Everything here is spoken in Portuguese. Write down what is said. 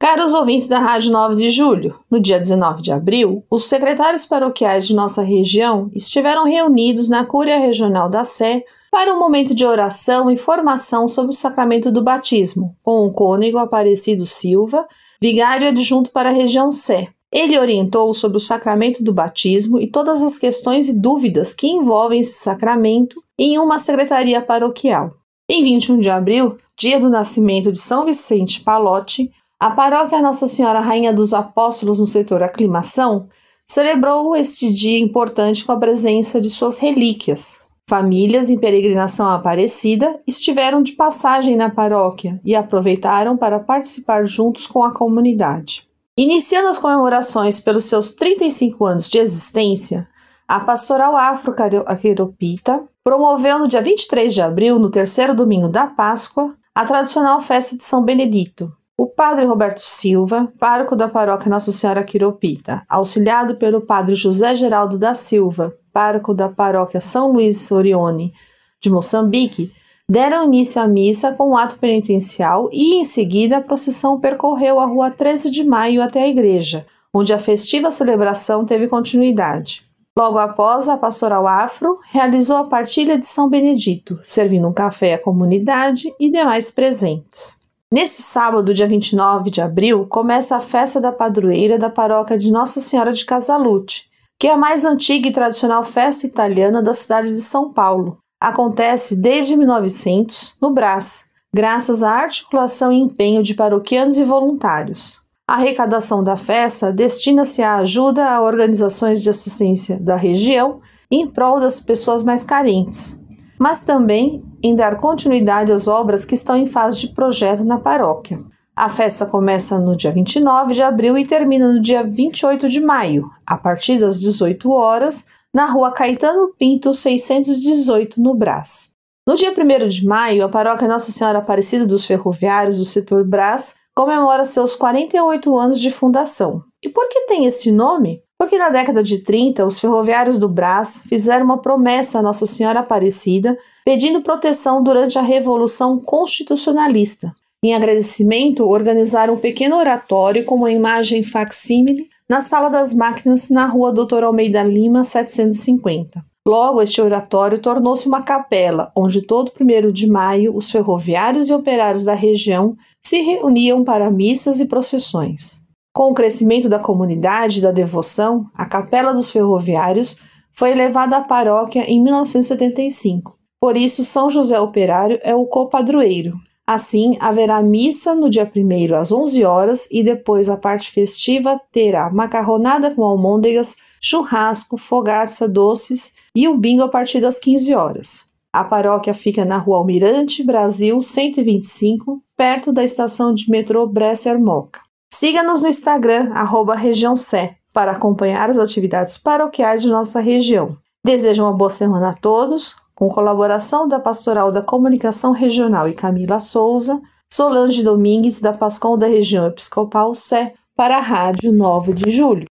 Caros ouvintes da Rádio 9 de Julho, no dia 19 de abril, os secretários paroquiais de nossa região estiveram reunidos na Cúria Regional da Sé para um momento de oração e formação sobre o sacramento do batismo, com o cônego Aparecido Silva, vigário adjunto para a região Sé. Ele orientou sobre o sacramento do batismo e todas as questões e dúvidas que envolvem esse sacramento em uma secretaria paroquial. Em 21 de abril, dia do nascimento de São Vicente Palotti, a paróquia Nossa Senhora Rainha dos Apóstolos no setor Aclimação celebrou este dia importante com a presença de suas relíquias. Famílias em peregrinação Aparecida estiveram de passagem na paróquia e aproveitaram para participar juntos com a comunidade. Iniciando as comemorações pelos seus 35 anos de existência, a Pastoral Afro-Aqueropita promoveu no dia 23 de abril, no terceiro domingo da Páscoa, a tradicional festa de São Benedito, o padre Roberto Silva, pároco da paróquia Nossa Senhora Quiropita, auxiliado pelo padre José Geraldo da Silva, pároco da paróquia São Luís Orione de Moçambique, deram início à missa com um ato penitencial e, em seguida, a procissão percorreu a rua 13 de maio até a igreja, onde a festiva celebração teve continuidade. Logo após, a pastoral afro realizou a partilha de São Benedito, servindo um café à comunidade e demais presentes. Nesse sábado, dia 29 de abril, começa a festa da padroeira da paróquia de Nossa Senhora de Casalute, que é a mais antiga e tradicional festa italiana da cidade de São Paulo. Acontece desde 1900 no Brás, graças à articulação e empenho de paroquianos e voluntários. A arrecadação da festa destina-se à ajuda a organizações de assistência da região em prol das pessoas mais carentes, mas também em dar continuidade às obras que estão em fase de projeto na paróquia. A festa começa no dia 29 de abril e termina no dia 28 de maio, a partir das 18 horas, na rua Caetano Pinto 618, no Brás. No dia 1 de maio, a paróquia Nossa Senhora Aparecida dos Ferroviários do setor Brás comemora seus 48 anos de fundação. E por que tem esse nome? Porque na década de 30, os ferroviários do Brás fizeram uma promessa a Nossa Senhora Aparecida pedindo proteção durante a Revolução Constitucionalista. Em agradecimento, organizaram um pequeno oratório com uma imagem facsímile na Sala das Máquinas, na rua Doutor Almeida Lima, 750. Logo, este oratório tornou-se uma capela, onde todo 1 de maio os ferroviários e operários da região se reuniam para missas e procissões. Com o crescimento da comunidade da devoção, a Capela dos Ferroviários foi elevada à paróquia em 1975. Por isso, São José Operário é o copadroeiro. Assim, haverá missa no dia 1 às 11 horas e depois a parte festiva terá macarronada com almôndegas, churrasco, fogaça, doces e um bingo a partir das 15 horas. A paróquia fica na Rua Almirante, Brasil 125, perto da estação de metrô Bresser Moca. Siga-nos no Instagram, arroba região Sé, para acompanhar as atividades paroquiais de nossa região. Desejo uma boa semana a todos, com colaboração da Pastoral da Comunicação Regional e Camila Souza, Solange Domingues, da Pascom da Região Episcopal Sé, para a Rádio 9 de Julho.